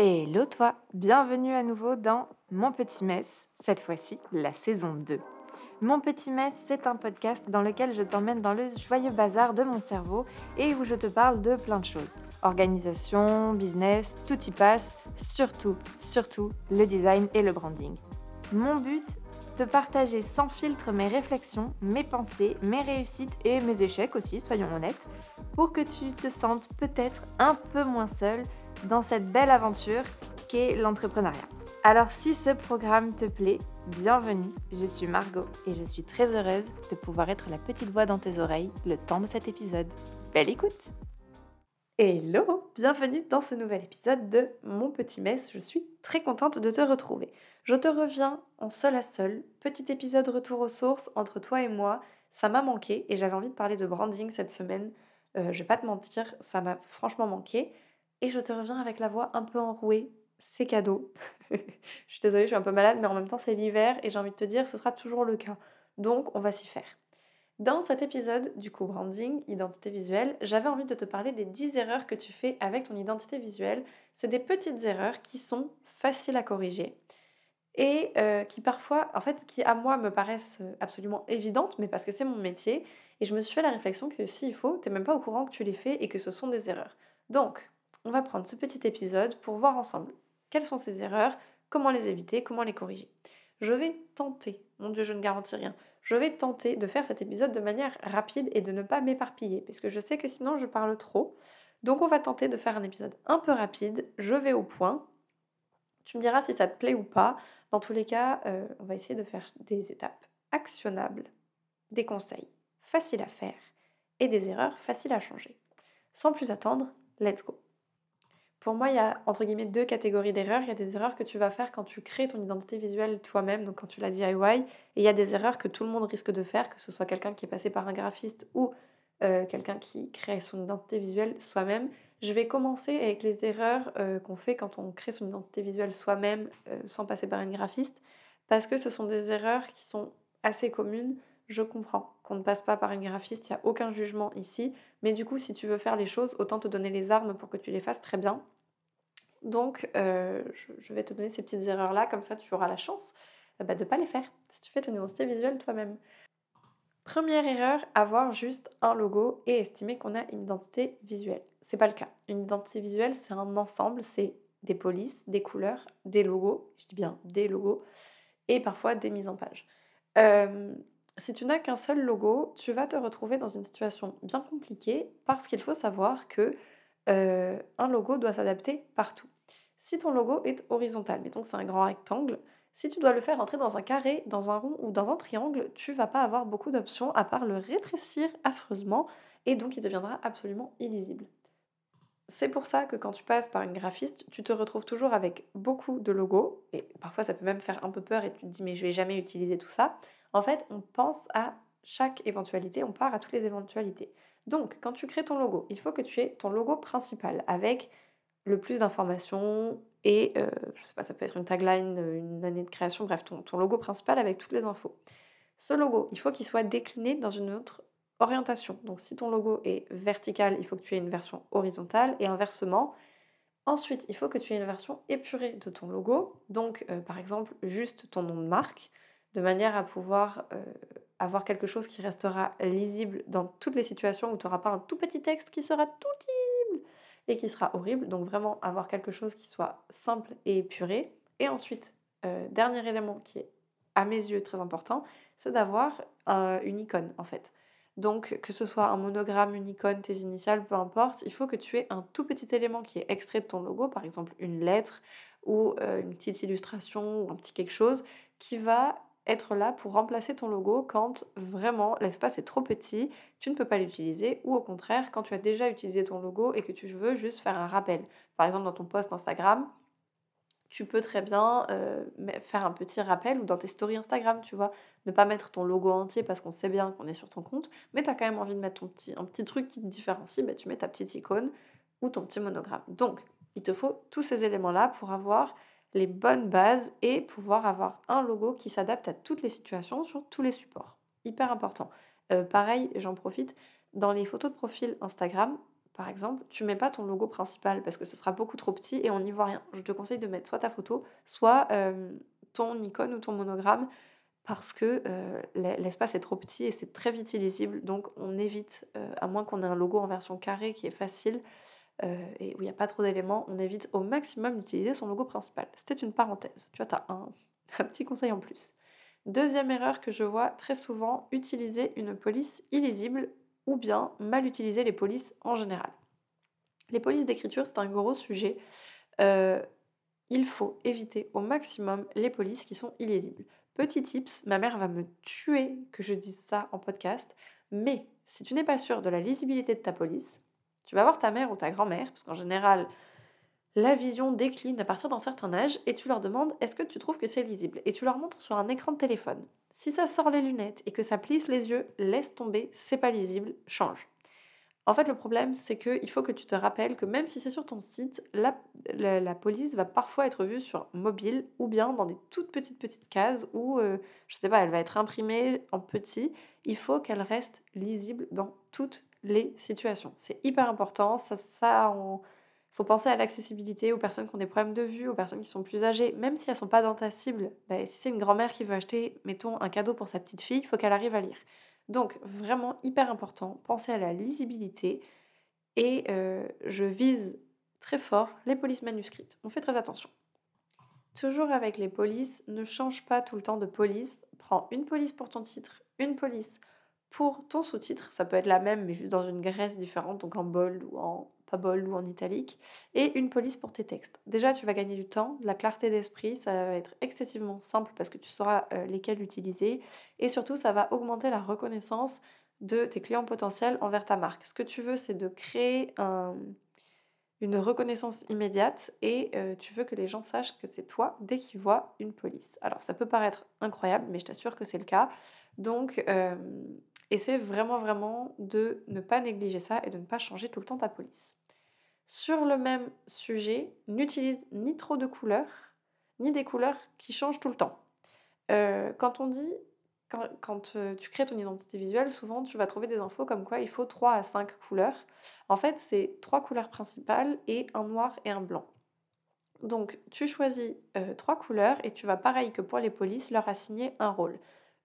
Hello toi, bienvenue à nouveau dans Mon Petit Mess, cette fois-ci la saison 2. Mon Petit Mess, c'est un podcast dans lequel je t'emmène dans le joyeux bazar de mon cerveau et où je te parle de plein de choses. Organisation, business, tout y passe, surtout, surtout le design et le branding. Mon but te partager sans filtre mes réflexions, mes pensées, mes réussites et mes échecs aussi, soyons honnêtes, pour que tu te sentes peut-être un peu moins seul dans cette belle aventure qu'est l'entrepreneuriat. Alors si ce programme te plaît, bienvenue, je suis Margot et je suis très heureuse de pouvoir être la petite voix dans tes oreilles le temps de cet épisode. Belle écoute Hello, bienvenue dans ce nouvel épisode de Mon Petit Mess, je suis très contente de te retrouver. Je te reviens en seul à seul, petit épisode retour aux sources entre toi et moi, ça m'a manqué et j'avais envie de parler de branding cette semaine, euh, je vais pas te mentir, ça m'a franchement manqué. Et je te reviens avec la voix un peu enrouée. C'est cadeau. je suis désolée, je suis un peu malade, mais en même temps c'est l'hiver et j'ai envie de te dire, ce sera toujours le cas. Donc on va s'y faire. Dans cet épisode du coup branding, identité visuelle, j'avais envie de te parler des 10 erreurs que tu fais avec ton identité visuelle. C'est des petites erreurs qui sont faciles à corriger et euh, qui parfois, en fait, qui à moi me paraissent absolument évidentes, mais parce que c'est mon métier. Et je me suis fait la réflexion que s'il faut, tu n'es même pas au courant que tu les fais et que ce sont des erreurs. Donc, on va prendre ce petit épisode pour voir ensemble quelles sont ces erreurs, comment les éviter, comment les corriger. Je vais tenter, mon Dieu, je ne garantis rien, je vais tenter de faire cet épisode de manière rapide et de ne pas m'éparpiller, parce que je sais que sinon je parle trop. Donc on va tenter de faire un épisode un peu rapide, je vais au point. Tu me diras si ça te plaît ou pas. Dans tous les cas, euh, on va essayer de faire des étapes actionnables, des conseils faciles à faire et des erreurs faciles à changer. Sans plus attendre, let's go pour moi, il y a entre guillemets deux catégories d'erreurs. Il y a des erreurs que tu vas faire quand tu crées ton identité visuelle toi-même, donc quand tu la DIY, et il y a des erreurs que tout le monde risque de faire, que ce soit quelqu'un qui est passé par un graphiste ou euh, quelqu'un qui crée son identité visuelle soi-même. Je vais commencer avec les erreurs euh, qu'on fait quand on crée son identité visuelle soi-même euh, sans passer par une graphiste, parce que ce sont des erreurs qui sont assez communes. Je comprends qu'on ne passe pas par une graphiste, il n'y a aucun jugement ici, mais du coup, si tu veux faire les choses, autant te donner les armes pour que tu les fasses très bien. Donc, euh, je, vais te donner ces petites erreurs-là, comme ça tu auras la chance euh, bah, de ne pas les faire si tu fais ton identité visuelle toi-même. Première erreur, avoir juste un logo et estimer qu'on a une identité visuelle. C'est pas le cas. Une identité visuelle, c'est un ensemble, c'est des polices, des couleurs, des logos, je dis bien des logos, et parfois des mises en page. Euh, si tu n'as qu'un seul logo, tu vas te retrouver dans une situation bien compliquée parce qu'il faut savoir que euh, un logo doit s'adapter partout. Si ton logo est horizontal, mettons que c'est un grand rectangle, si tu dois le faire entrer dans un carré, dans un rond ou dans un triangle, tu vas pas avoir beaucoup d'options à part le rétrécir affreusement et donc il deviendra absolument illisible. C'est pour ça que quand tu passes par une graphiste, tu te retrouves toujours avec beaucoup de logos et parfois ça peut même faire un peu peur et tu te dis mais je vais jamais utiliser tout ça. En fait, on pense à chaque éventualité, on part à toutes les éventualités. Donc, quand tu crées ton logo, il faut que tu aies ton logo principal avec le plus d'informations et, euh, je sais pas, ça peut être une tagline, une année de création, bref, ton, ton logo principal avec toutes les infos. Ce logo, il faut qu'il soit décliné dans une autre orientation. Donc, si ton logo est vertical, il faut que tu aies une version horizontale et inversement. Ensuite, il faut que tu aies une version épurée de ton logo. Donc, euh, par exemple, juste ton nom de marque de manière à pouvoir euh, avoir quelque chose qui restera lisible dans toutes les situations où tu n'auras pas un tout petit texte qui sera tout illisible et qui sera horrible. Donc vraiment avoir quelque chose qui soit simple et épuré. Et ensuite, euh, dernier élément qui est à mes yeux très important, c'est d'avoir une icône en fait. Donc que ce soit un monogramme, une icône, tes initiales, peu importe, il faut que tu aies un tout petit élément qui est extrait de ton logo, par exemple une lettre ou euh, une petite illustration ou un petit quelque chose qui va être là pour remplacer ton logo quand vraiment l'espace est trop petit, tu ne peux pas l'utiliser, ou au contraire, quand tu as déjà utilisé ton logo et que tu veux juste faire un rappel. Par exemple, dans ton post Instagram, tu peux très bien euh, faire un petit rappel ou dans tes stories Instagram, tu vois, ne pas mettre ton logo entier parce qu'on sait bien qu'on est sur ton compte, mais tu as quand même envie de mettre un petit truc qui te différencie, bah, tu mets ta petite icône ou ton petit monogramme. Donc, il te faut tous ces éléments-là pour avoir les bonnes bases et pouvoir avoir un logo qui s'adapte à toutes les situations sur tous les supports. Hyper important. Euh, pareil, j'en profite, dans les photos de profil Instagram, par exemple, tu mets pas ton logo principal parce que ce sera beaucoup trop petit et on n'y voit rien. Je te conseille de mettre soit ta photo, soit euh, ton icône ou ton monogramme parce que euh, l'espace est trop petit et c'est très vite illisible. Donc on évite, à moins qu'on ait un logo en version carré qui est facile et où il n'y a pas trop d'éléments, on évite au maximum d'utiliser son logo principal. C'était une parenthèse. Tu vois, tu as un, un petit conseil en plus. Deuxième erreur que je vois très souvent, utiliser une police illisible ou bien mal utiliser les polices en général. Les polices d'écriture, c'est un gros sujet. Euh, il faut éviter au maximum les polices qui sont illisibles. Petit tips, ma mère va me tuer que je dise ça en podcast, mais si tu n'es pas sûr de la lisibilité de ta police, tu vas voir ta mère ou ta grand-mère, parce qu'en général, la vision décline à partir d'un certain âge et tu leur demandes est-ce que tu trouves que c'est lisible? Et tu leur montres sur un écran de téléphone. Si ça sort les lunettes et que ça plisse les yeux, laisse tomber, c'est pas lisible, change. En fait, le problème, c'est qu'il faut que tu te rappelles que même si c'est sur ton site, la, police va parfois être vue sur mobile ou bien dans des toutes petites petites cases où, euh, je sais pas, elle va être imprimée en petit. Il faut qu'elle reste lisible dans toutes les situations. C'est hyper important. Ça, ça on, faut penser à l'accessibilité aux personnes qui ont des problèmes de vue, aux personnes qui sont plus âgées, même si elles sont pas dans ta cible. Bah, si c'est une grand-mère qui veut acheter, mettons, un cadeau pour sa petite fille, il faut qu'elle arrive à lire. Donc, vraiment hyper important, pensez à la lisibilité. Et euh, je vise très fort les polices manuscrites. On fait très attention. Toujours avec les polices, ne change pas tout le temps de police. Prends une police pour ton titre, une police pour ton sous-titre. Ça peut être la même, mais juste dans une graisse différente, donc en bold ou en pas bold ou en italique, et une police pour tes textes. Déjà, tu vas gagner du temps, de la clarté d'esprit, ça va être excessivement simple parce que tu sauras euh, lesquels utiliser, et surtout, ça va augmenter la reconnaissance de tes clients potentiels envers ta marque. Ce que tu veux, c'est de créer une reconnaissance immédiate et euh, tu veux que les gens sachent que c'est toi dès qu'ils voient une police. Alors, ça peut paraître incroyable, mais je t'assure que c'est le cas. Donc, euh, essaie vraiment, vraiment de ne pas négliger ça et de ne pas changer tout le temps ta police. Sur le même sujet, n'utilise ni trop de couleurs, ni des couleurs qui changent tout le temps. Euh, quand on dit, quand, euh, tu crées ton identité visuelle, souvent tu vas trouver des infos comme quoi il faut 3 à 5 couleurs. En fait, c'est trois couleurs principales et un noir et un blanc. Donc, tu choisis euh, trois couleurs et tu vas, pareil que pour les polices, leur assigner un rôle.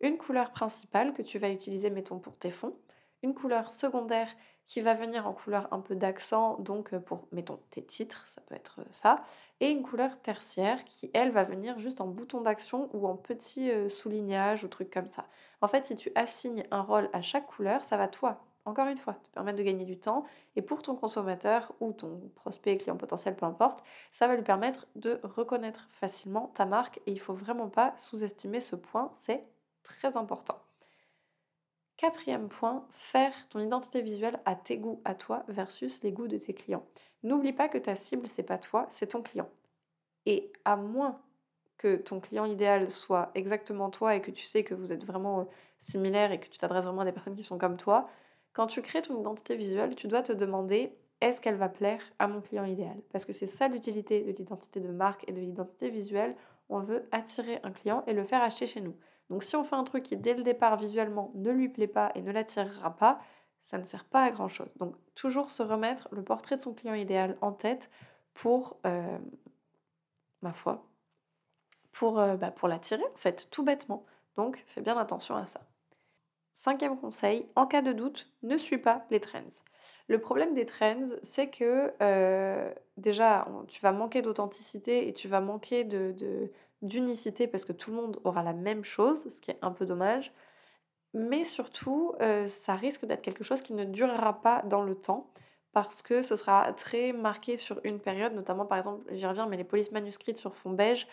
Une couleur principale que tu vas utiliser, mettons, pour tes fonds, une couleur secondaire qui va venir en couleur un peu d'accent, donc euh, pour, mettons, tes titres, ça peut être euh, ça, et une couleur tertiaire qui, elle, va venir juste en bouton d'action ou en petit euh, soulignage ou truc comme ça. En fait, si tu assignes un rôle à chaque couleur, ça va, toi, encore une fois, te permettre de gagner du temps, et pour ton consommateur ou ton prospect, client potentiel, peu importe, ça va lui permettre de reconnaître facilement ta marque, et il faut vraiment pas sous-estimer ce point, c'est très important. Quatrième point, faire ton identité visuelle à tes goûts à toi versus les goûts de tes clients. N'oublie pas que ta cible, c'est pas toi, c'est ton client. Et à moins que ton client idéal soit exactement toi et que tu sais que vous êtes vraiment euh, similaires et que tu t'adresses vraiment à des personnes qui sont comme toi, quand tu crées ton identité visuelle, tu dois te demander est-ce qu'elle va plaire à mon client idéal? Parce que c'est ça l'utilité de l'identité de marque et de l'identité visuelle. On veut attirer un client et le faire acheter chez nous. Donc si on fait un truc qui dès le départ visuellement ne lui plaît pas et ne l'attirera pas, ça ne sert pas à grand chose. Donc toujours se remettre le portrait de son client idéal en tête pour, euh, ma foi, pour, euh, bah, pour l'attirer en fait, tout bêtement. Donc fais bien attention à ça. Cinquième conseil, en cas de doute, ne suis pas les trends. Le problème des trends, c'est que euh, déjà, tu vas manquer d'authenticité et tu vas manquer de, d'unicité parce que tout le monde aura la même chose, ce qui est un peu dommage. Mais surtout, euh, ça risque d'être quelque chose qui ne durera pas dans le temps parce que ce sera très marqué sur une période, notamment par exemple, j'y reviens, mais les polices manuscrites sur fond beige,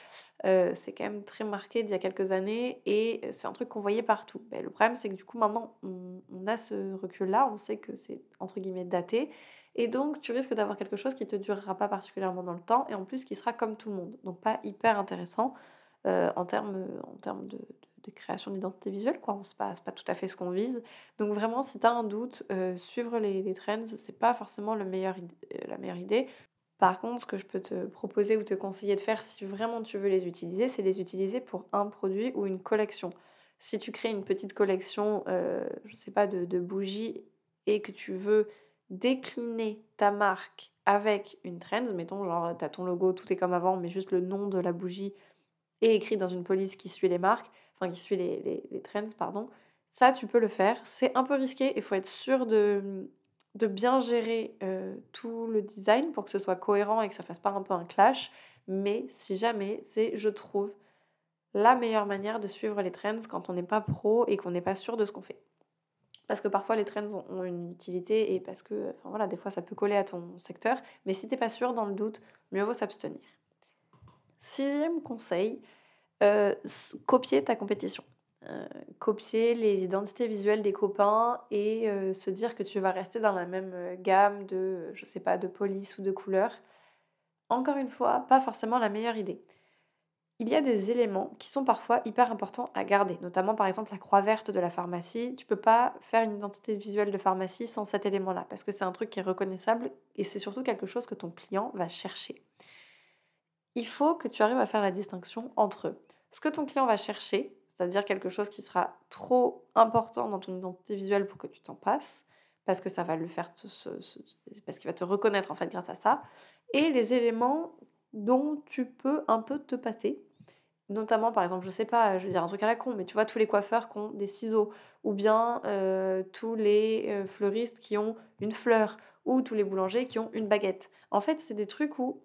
euh, c'est quand même très marqué d'il y a quelques années et c'est un truc qu'on voyait partout. Ben, le problème, c'est que du coup, maintenant, on, on a ce recul-là, on sait que c'est entre guillemets daté et donc, tu risques d'avoir quelque chose qui ne te durera pas particulièrement dans le temps et en plus qui sera comme tout le monde. Donc, pas hyper intéressant euh, en termes, de, création d'identité visuelle. Ce n'est pas, pas tout à fait ce qu'on vise. Donc, vraiment, si tu as un doute, euh, suivre les, trends, ce n'est pas forcément le meilleur, euh, la meilleure idée. Par contre, ce que je peux te proposer ou te conseiller de faire si vraiment tu veux les utiliser, c'est les utiliser pour un produit ou une collection. Si tu crées une petite collection, je ne sais pas, de bougies et que tu veux décliner ta marque avec une trend, mettons genre tu as ton logo, tout est comme avant, mais juste le nom de la bougie est écrit dans une police qui suit les marques, enfin qui suit les, les, trends, pardon, ça tu peux le faire. C'est un peu risqué, il faut être sûr de, de bien gérer euh, tout le design pour que ce soit cohérent et que ça fasse pas un peu un clash. Mais si jamais, c'est, je trouve, la meilleure manière de suivre les trends quand on n'est pas pro et qu'on n'est pas sûr de ce qu'on fait. Parce que parfois les trends ont, une utilité et parce que, enfin voilà, des fois ça peut coller à ton secteur. Mais si t'es pas sûr, dans le doute, mieux vaut s'abstenir. Sixième conseil, euh, copier ta compétition. Euh, copier les identités visuelles des copains et euh, se dire que tu vas rester dans la même gamme de, je sais pas, de police ou de couleurs. Encore une fois, pas forcément la meilleure idée. Il y a des éléments qui sont parfois hyper importants à garder, notamment par exemple la croix verte de la pharmacie. Tu peux pas faire une identité visuelle de pharmacie sans cet élément-là, parce que c'est un truc qui est reconnaissable et c'est surtout quelque chose que ton client va chercher. Il faut que tu arrives à faire la distinction entre ce que ton client va chercher, c'est-à-dire quelque chose qui sera trop important dans ton identité visuelle pour que tu t'en passes, parce que ça va le faire, parce qu'il va te reconnaître en fait grâce à ça, et les éléments dont tu peux un peu te passer. Notamment, par exemple, je sais pas, je veux dire un truc à la con, mais tu vois, tous les coiffeurs qui ont des ciseaux, ou bien euh, tous les euh, fleuristes qui ont une fleur, ou tous les boulangers qui ont une baguette. En fait, c'est des trucs où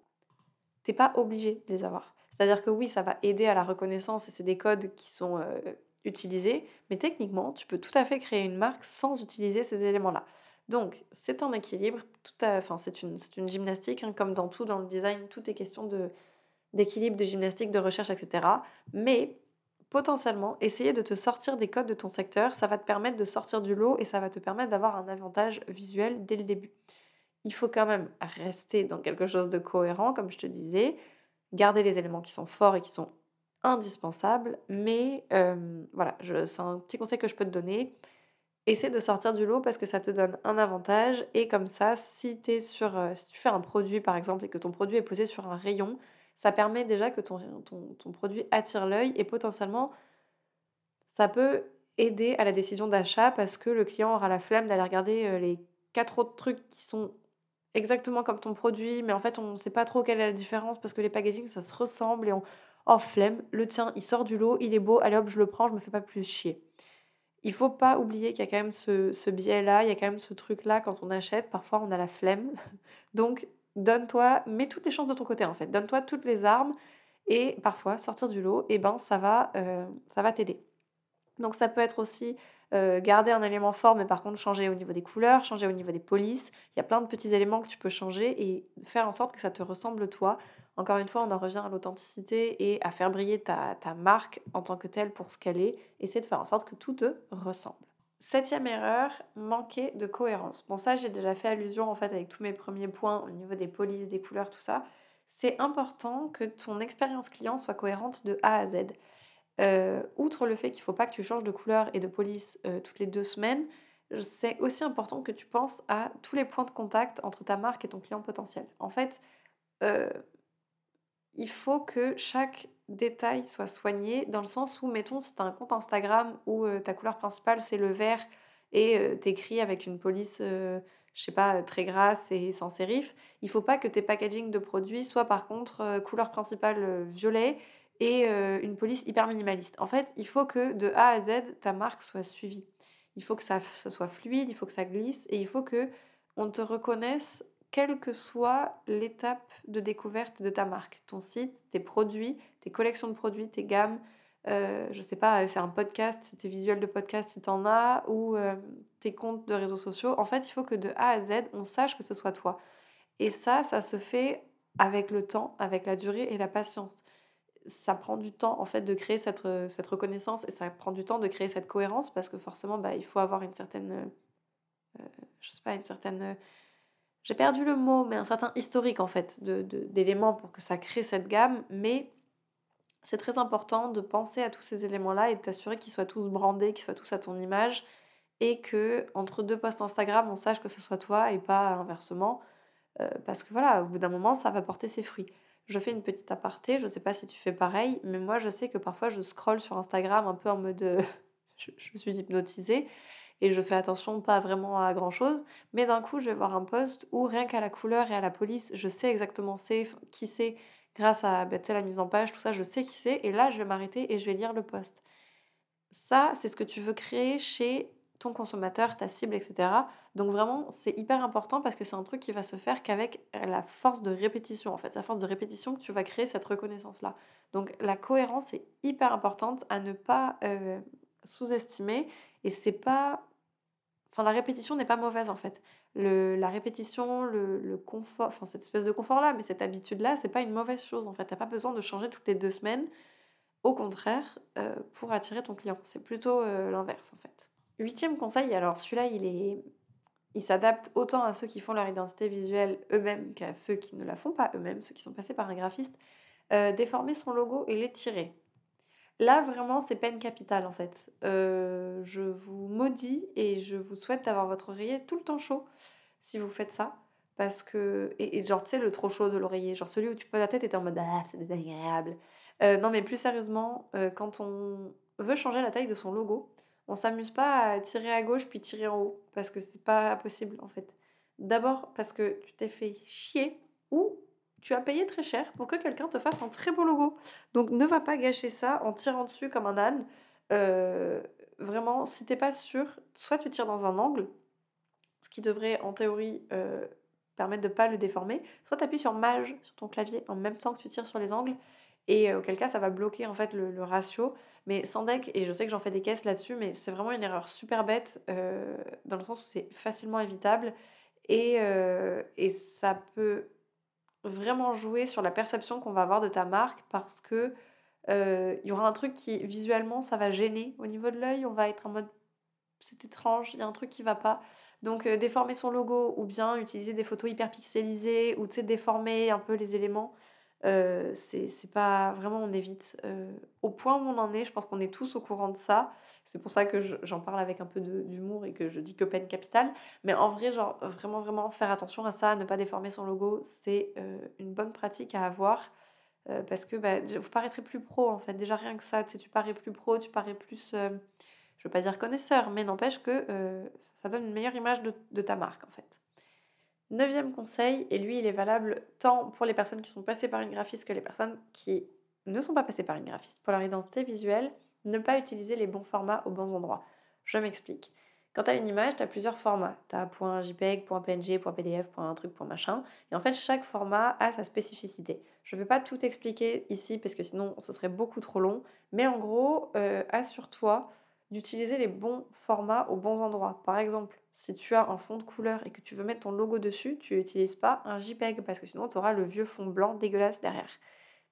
t'es pas obligé de les avoir. C'est-à-dire que oui, ça va aider à la reconnaissance et c'est des codes qui sont euh, utilisés, mais techniquement, tu peux tout à fait créer une marque sans utiliser ces éléments-là. Donc, c'est un équilibre, tout enfin, c'est une, une, gymnastique, hein, comme dans tout dans le design, tout est question de, d'équilibre, de gymnastique, de recherche, etc. Mais potentiellement, essayer de te sortir des codes de ton secteur, ça va te permettre de sortir du lot et ça va te permettre d'avoir un avantage visuel dès le début. Il faut quand même rester dans quelque chose de cohérent, comme je te disais, garder les éléments qui sont forts et qui sont indispensables. Mais euh, voilà, c'est un petit conseil que je peux te donner. Essaie de sortir du lot parce que ça te donne un avantage. Et comme ça, si, sur, euh, si tu fais un produit par exemple et que ton produit est posé sur un rayon, ça permet déjà que ton, ton, ton produit attire l'œil et potentiellement, ça peut aider à la décision d'achat parce que le client aura la flemme d'aller regarder euh, les quatre autres trucs qui sont exactement comme ton produit, mais en fait, on ne sait pas trop quelle est la différence parce que les packaging, ça se ressemble et on. en flemme, le tien, il sort du lot, il est beau, allez hop, je le prends, je me fais pas plus chier. Il faut pas oublier qu'il y a quand même ce, ce biais-là, il y a quand même ce truc-là quand on achète, parfois on a la flemme. Donc, donne-toi, mets toutes les chances de ton côté en fait, donne-toi toutes les armes et parfois sortir du lot, et eh ben ça va, euh, ça va t'aider. Donc ça peut être aussi euh, garder un élément fort, mais par contre changer au niveau des couleurs, changer au niveau des polices. Il y a plein de petits éléments que tu peux changer et faire en sorte que ça te ressemble toi. Encore une fois, on en revient à l'authenticité et à faire briller ta, marque en tant que telle pour ce qu'elle est. Essayer de faire en sorte que tout te ressemble. Septième erreur, manquer de cohérence. Bon, ça, j'ai déjà fait allusion en fait avec tous mes premiers points au niveau des polices, des couleurs, tout ça. C'est important que ton expérience client soit cohérente de A à Z. Euh, outre le fait qu'il ne faut pas que tu changes de couleur et de police euh, toutes les deux semaines, c'est aussi important que tu penses à tous les points de contact entre ta marque et ton client potentiel. En fait, euh, il faut que chaque détail soit soigné dans le sens où, mettons, si tu as un compte Instagram où ta couleur principale c'est le vert et t'écris avec une police, je sais pas, très grasse et sans sérif, il faut pas que tes packaging de produits soient par contre couleur principale violet et une police hyper minimaliste. En fait, il faut que de A à Z, ta marque soit suivie. Il faut que ça, ça soit fluide, il faut que ça glisse et il faut que on te reconnaisse quelle que soit l'étape de découverte de ta marque, ton site, tes produits, tes collections de produits, tes gammes, euh, je sais pas, c'est un podcast, tes visuels de podcast si t'en as, ou tes comptes de réseaux sociaux. En fait, il faut que de A à Z, on sache que ce soit toi. Et ça, ça se fait avec le temps, avec la durée et la patience ça prend du temps en fait de créer cette, euh, cette, reconnaissance et ça prend du temps de créer cette cohérence parce que forcément bah, il faut avoir une certaine euh, euh, je sais pas une certaine j'ai perdu le mot mais un certain historique en fait d'éléments pour que ça crée cette gamme. Mais c'est très important de penser à tous ces éléments là et de t'assurer qu'ils soient tous brandés qu'ils soient tous à ton image et que entre deux posts Instagram on sache que ce soit toi et pas inversement parce que voilà au bout d'un moment ça va porter ses fruits. Je fais une petite aparté, je ne sais pas si tu fais pareil, mais moi je sais que parfois je scrolle sur Instagram un peu en mode euh, je, suis hypnotisée et je fais attention pas vraiment à grand chose, mais d'un coup je vais voir un post où rien qu'à la couleur et à la police, je sais exactement c'est, qui c'est grâce à bah, la mise en page, tout ça, je sais qui c'est, et là je vais m'arrêter et je vais lire le post. Ça, c'est ce que tu veux créer chez ton consommateur, ta cible, etc. Donc vraiment, c'est hyper important parce que c'est un truc qui va se faire qu'avec la force de répétition. En fait, c'est la force de répétition que tu vas créer cette reconnaissance-là. Donc la cohérence est hyper importante à ne pas euh, sous-estimer. Et c'est pas... Enfin, la répétition n'est pas mauvaise en fait. Le, la répétition, le, confort, enfin cette espèce de confort-là, mais cette habitude-là, c'est pas une mauvaise chose en fait. T'as pas besoin de changer toutes les deux semaines. Au contraire, euh, pour attirer ton client. C'est plutôt euh, l'inverse en fait. Huitième conseil, alors celui-là, il est, il s'adapte autant à ceux qui font leur identité visuelle eux-mêmes qu'à ceux qui ne la font pas eux-mêmes, ceux qui sont passés par un graphiste. Euh, déformer son logo et l'étirer. Là, vraiment, c'est peine capitale en fait. Euh, je vous maudis et je vous souhaite d'avoir votre oreiller tout le temps chaud si vous faites ça. Parce que. Et, genre, tu sais, le trop chaud de l'oreiller, genre celui où tu poses la tête et t'es en mode Ah, c'est désagréable. Euh, non, mais plus sérieusement, quand on veut changer la taille de son logo, on s'amuse pas à tirer à gauche puis tirer en haut parce que c'est pas possible en fait. D'abord parce que tu t'es fait chier ou tu as payé très cher pour que quelqu'un te fasse un très beau logo. Donc ne va pas gâcher ça en tirant dessus comme un âne. Euh, vraiment, si t'es pas sûr, soit tu tires dans un angle, ce qui devrait en théorie euh, permettre de pas le déformer, soit tu appuies sur Mage sur ton clavier en même temps que tu tires sur les angles et euh, auquel cas ça va bloquer en fait le, ratio. Mais sans deck, et je sais que j'en fais des caisses là-dessus, mais c'est vraiment une erreur super bête dans le sens où c'est facilement évitable et ça peut vraiment jouer sur la perception qu'on va avoir de ta marque parce que il y aura un truc qui visuellement ça va gêner au niveau de l'œil, on va être en mode c'est étrange, il y a un truc qui va pas. Donc déformer son logo ou bien utiliser des photos hyper pixelisées ou déformer un peu les éléments, euh, c'est pas vraiment on évite. Euh, au point où on en est, je pense qu'on est tous au courant de ça. C'est pour ça que j'en parle avec un peu d'humour et que je dis que peine capitale. Mais en vrai, genre vraiment vraiment faire attention à ça, ne pas déformer son logo, c'est euh, une bonne pratique à avoir parce que bah, vous paraîtrez plus pro en fait. Déjà rien que ça, tu tu parais plus pro, tu parais plus, je veux pas dire connaisseur, mais n'empêche que ça donne une meilleure image de ta marque en fait. Neuvième conseil, et lui il est valable tant pour les personnes qui sont passées par une graphiste que les personnes qui ne sont pas passées par une graphiste. Pour leur identité visuelle, ne pas utiliser les bons formats aux bons endroits. Je m'explique. Quand tu as une image, tu as plusieurs formats. Tu as .jpeg, .png, .pdf, truc, .machin. Et en fait, chaque format a sa spécificité. Je ne vais pas tout expliquer ici parce que sinon, ce serait beaucoup trop long. Mais en gros, euh, assure-toi d'utiliser les bons formats aux bons endroits. Par exemple, si tu as un fond de couleur et que tu veux mettre ton logo dessus, tu n'utilises pas un JPEG parce que sinon tu auras le vieux fond blanc dégueulasse derrière.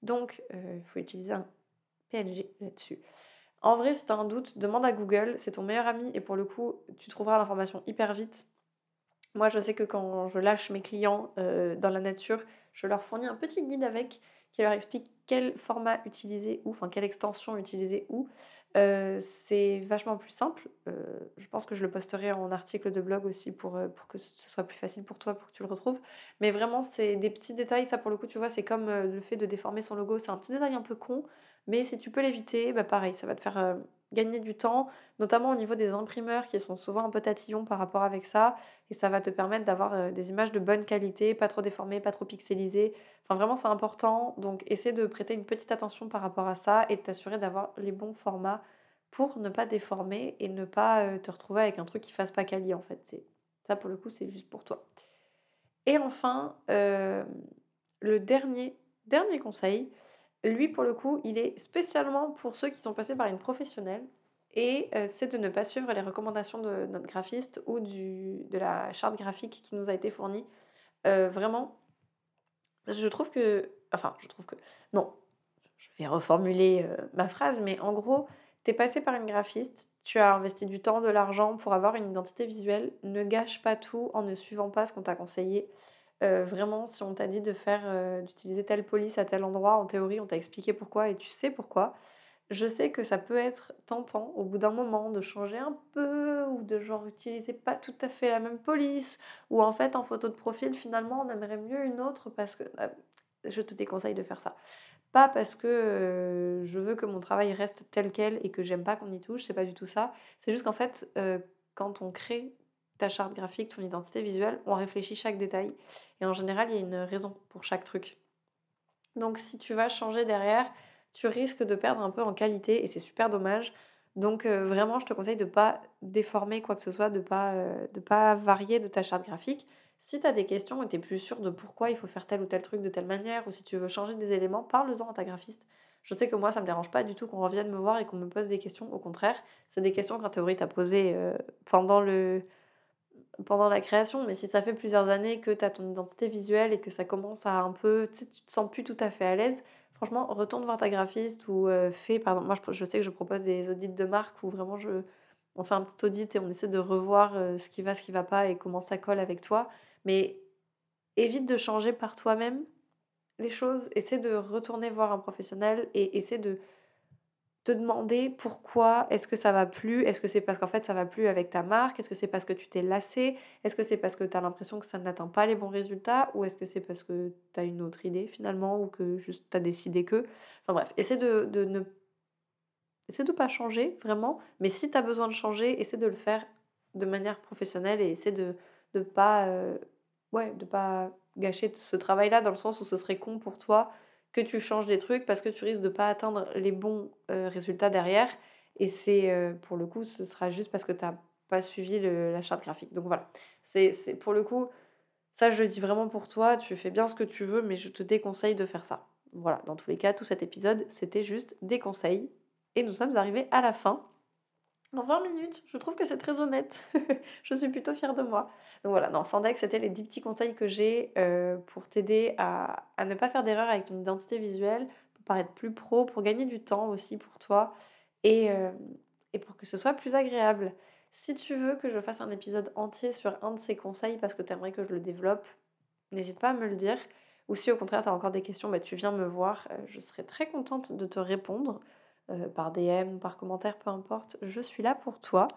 Donc, euh, il faut utiliser un PNG là-dessus. En vrai, si tu as un doute, demande à Google, c'est ton meilleur ami et pour le coup, tu trouveras l'information hyper vite. Moi, je sais que quand je lâche mes clients euh, dans la nature, je leur fournis un petit guide avec qui leur explique quel format utiliser où, enfin quelle extension utiliser où. Euh, c'est vachement plus simple. Euh, je pense que je le posterai en article de blog aussi pour, euh, pour que ce soit plus facile pour toi, pour que tu le retrouves. Mais vraiment, c'est des petits détails. Ça, pour le coup, tu vois, c'est comme le fait de déformer son logo. C'est un petit détail un peu con. Mais si tu peux l'éviter, bah pareil, ça va te faire gagner du temps, notamment au niveau des imprimeurs qui sont souvent un peu tatillons par rapport avec ça. Et ça va te permettre d'avoir des images de bonne qualité, pas trop déformées, pas trop pixelisées. Enfin, vraiment, c'est important. Donc, essaie de prêter une petite attention par rapport à ça et de t'assurer d'avoir les bons formats pour ne pas déformer et ne pas te retrouver avec un truc qui fasse pas quali en fait. C'est ça pour le coup, c'est juste pour toi. Et enfin, le dernier conseil, lui pour le coup, il est spécialement pour ceux qui sont passés par une professionnelle et c'est de ne pas suivre les recommandations de notre graphiste ou du, de la charte graphique qui nous a été fournie. vraiment, je trouve que... Enfin, je trouve que... Non, je vais reformuler ma phrase, mais en gros, tu es passé par une graphiste, tu as investi du temps, de l'argent pour avoir une identité visuelle. Ne gâche pas tout en ne suivant pas ce qu'on t'a conseillé. Vraiment, si on t'a dit de faire, d'utiliser telle police à tel endroit, en théorie, on t'a expliqué pourquoi et tu sais pourquoi. Je sais que ça peut être tentant au bout d'un moment de changer un peu ou de genre utiliser pas tout à fait la même police ou en fait en photo de profil finalement on aimerait mieux une autre parce que bah, je te déconseille de faire ça. Pas parce que je veux que mon travail reste tel quel et que j'aime pas qu'on y touche, c'est pas du tout ça. C'est juste qu'en fait quand on crée ta charte graphique, ton identité visuelle, on réfléchit chaque détail. Et en général, il y a une raison pour chaque truc. Donc si tu vas changer derrière, tu risques de perdre un peu en qualité et c'est super dommage. Donc euh, vraiment, je te conseille de ne pas déformer quoi que ce soit, de ne pas, euh, pas varier de ta charte graphique. Si tu as des questions et tu es plus sûr de pourquoi il faut faire tel ou tel truc de telle manière, ou si tu veux changer des éléments, parle-en à ta graphiste. Je sais que moi, ça me dérange pas du tout qu'on revienne me voir et qu'on me pose des questions. Au contraire, c'est des questions qu'en théorie, tu as posées euh, pendant, le, pendant la création. Mais si ça fait plusieurs années que tu as ton identité visuelle et que ça commence à un peu, tu te sens plus tout à fait à l'aise, franchement, retourne voir ta graphiste ou euh, fais, par exemple, moi je, sais que je propose des audits de marque où vraiment je, on fait un petit audit et on essaie de revoir euh, ce qui va, ce qui va pas et comment ça colle avec toi. Mais évite de changer par toi-même les choses, essaie de retourner voir un professionnel et essaie de te demander pourquoi est-ce que ça va plus? Est-ce que c'est parce qu'en fait ça va plus avec ta marque? Est-ce que c'est parce que tu t'es lassé Est-ce que c'est parce que tu as l'impression que ça n'atteint pas les bons résultats? Ou est-ce que c'est parce que tu as une autre idée finalement Ou que juste tu as décidé que? Enfin bref, essaie de, ne essaie de pas changer vraiment, mais si tu as besoin de changer, essaie de le faire de manière professionnelle et essaie de ne pas euh, pas gâcher ce travail-là dans le sens où ce serait con pour toi que tu changes des trucs parce que tu risques de pas atteindre les bons euh, résultats derrière. Et c'est euh, pour le coup, ce sera juste parce que tu n'as pas suivi la charte graphique. Donc voilà, c'est pour le coup, ça je le dis vraiment pour toi, tu fais bien ce que tu veux, mais je te déconseille de faire ça. Voilà, dans tous les cas, tout cet épisode, c'était juste des conseils. Et nous sommes arrivés à la fin. Dans 20 minutes, je trouve que c'est très honnête. je suis plutôt fière de moi. Donc voilà, non, Sandex, c'était les 10 petits conseils que j'ai euh, pour t'aider à, ne pas faire d'erreur avec ton identité visuelle, pour paraître plus pro, pour gagner du temps aussi pour toi et, euh, et pour que ce soit plus agréable. Si tu veux que je fasse un épisode entier sur un de ces conseils parce que tu aimerais que je le développe, n'hésite pas à me le dire. Ou si au contraire tu as encore des questions, bah, tu viens me voir. Euh, je serai très contente de te répondre. Euh, par DM, par commentaire, peu importe, je suis là pour toi.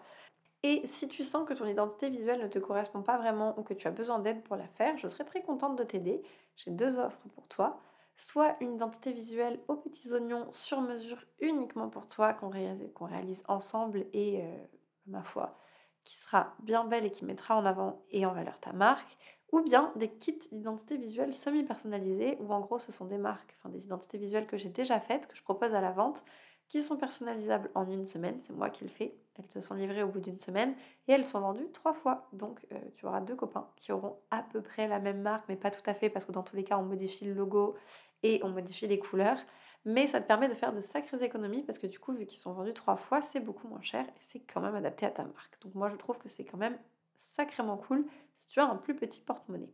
Et si tu sens que ton identité visuelle ne te correspond pas vraiment ou que tu as besoin d'aide pour la faire, je serais très contente de t'aider. J'ai deux offres pour toi. Soit une identité visuelle aux petits oignons sur mesure uniquement pour toi qu'on réalise, ensemble et, euh, ma foi, qui sera bien belle et qui mettra en avant et en valeur ta marque. Ou bien des kits d'identité visuelle semi-personnalisés où en gros ce sont des marques, enfin des identités visuelles que j'ai déjà faites, que je propose à la vente qui sont personnalisables en une semaine. C'est moi qui le fais. Elles te sont livrées au bout d'une semaine et elles sont vendues trois fois. Donc euh, tu auras deux copains qui auront à peu près la même marque, mais pas tout à fait parce que dans tous les cas on modifie le logo et on modifie les couleurs. Mais ça te permet de faire de sacrées économies parce que du coup, vu qu'ils sont vendus trois fois, c'est beaucoup moins cher et c'est quand même adapté à ta marque. Donc moi je trouve que c'est quand même sacrément cool si tu as un plus petit porte-monnaie.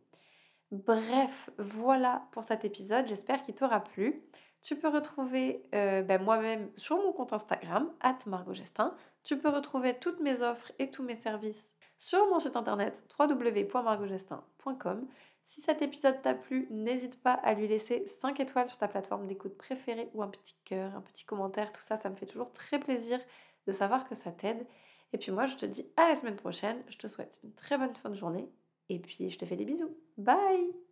Bref, voilà pour cet épisode. J'espère qu'il t'aura plu. Tu peux retrouver euh, ben, moi-même sur mon compte Instagram, @margogestin. Tu peux retrouver toutes mes offres et tous mes services sur mon site internet www.margogestin.com. Si cet épisode t'a plu, n'hésite pas à lui laisser 5 étoiles sur ta plateforme d'écoute préférée ou un petit cœur, un petit commentaire, tout ça, ça me fait toujours très plaisir de savoir que ça t'aide. Et puis moi, je te dis à la semaine prochaine, je te souhaite une très bonne fin de journée et puis je te fais des bisous. Bye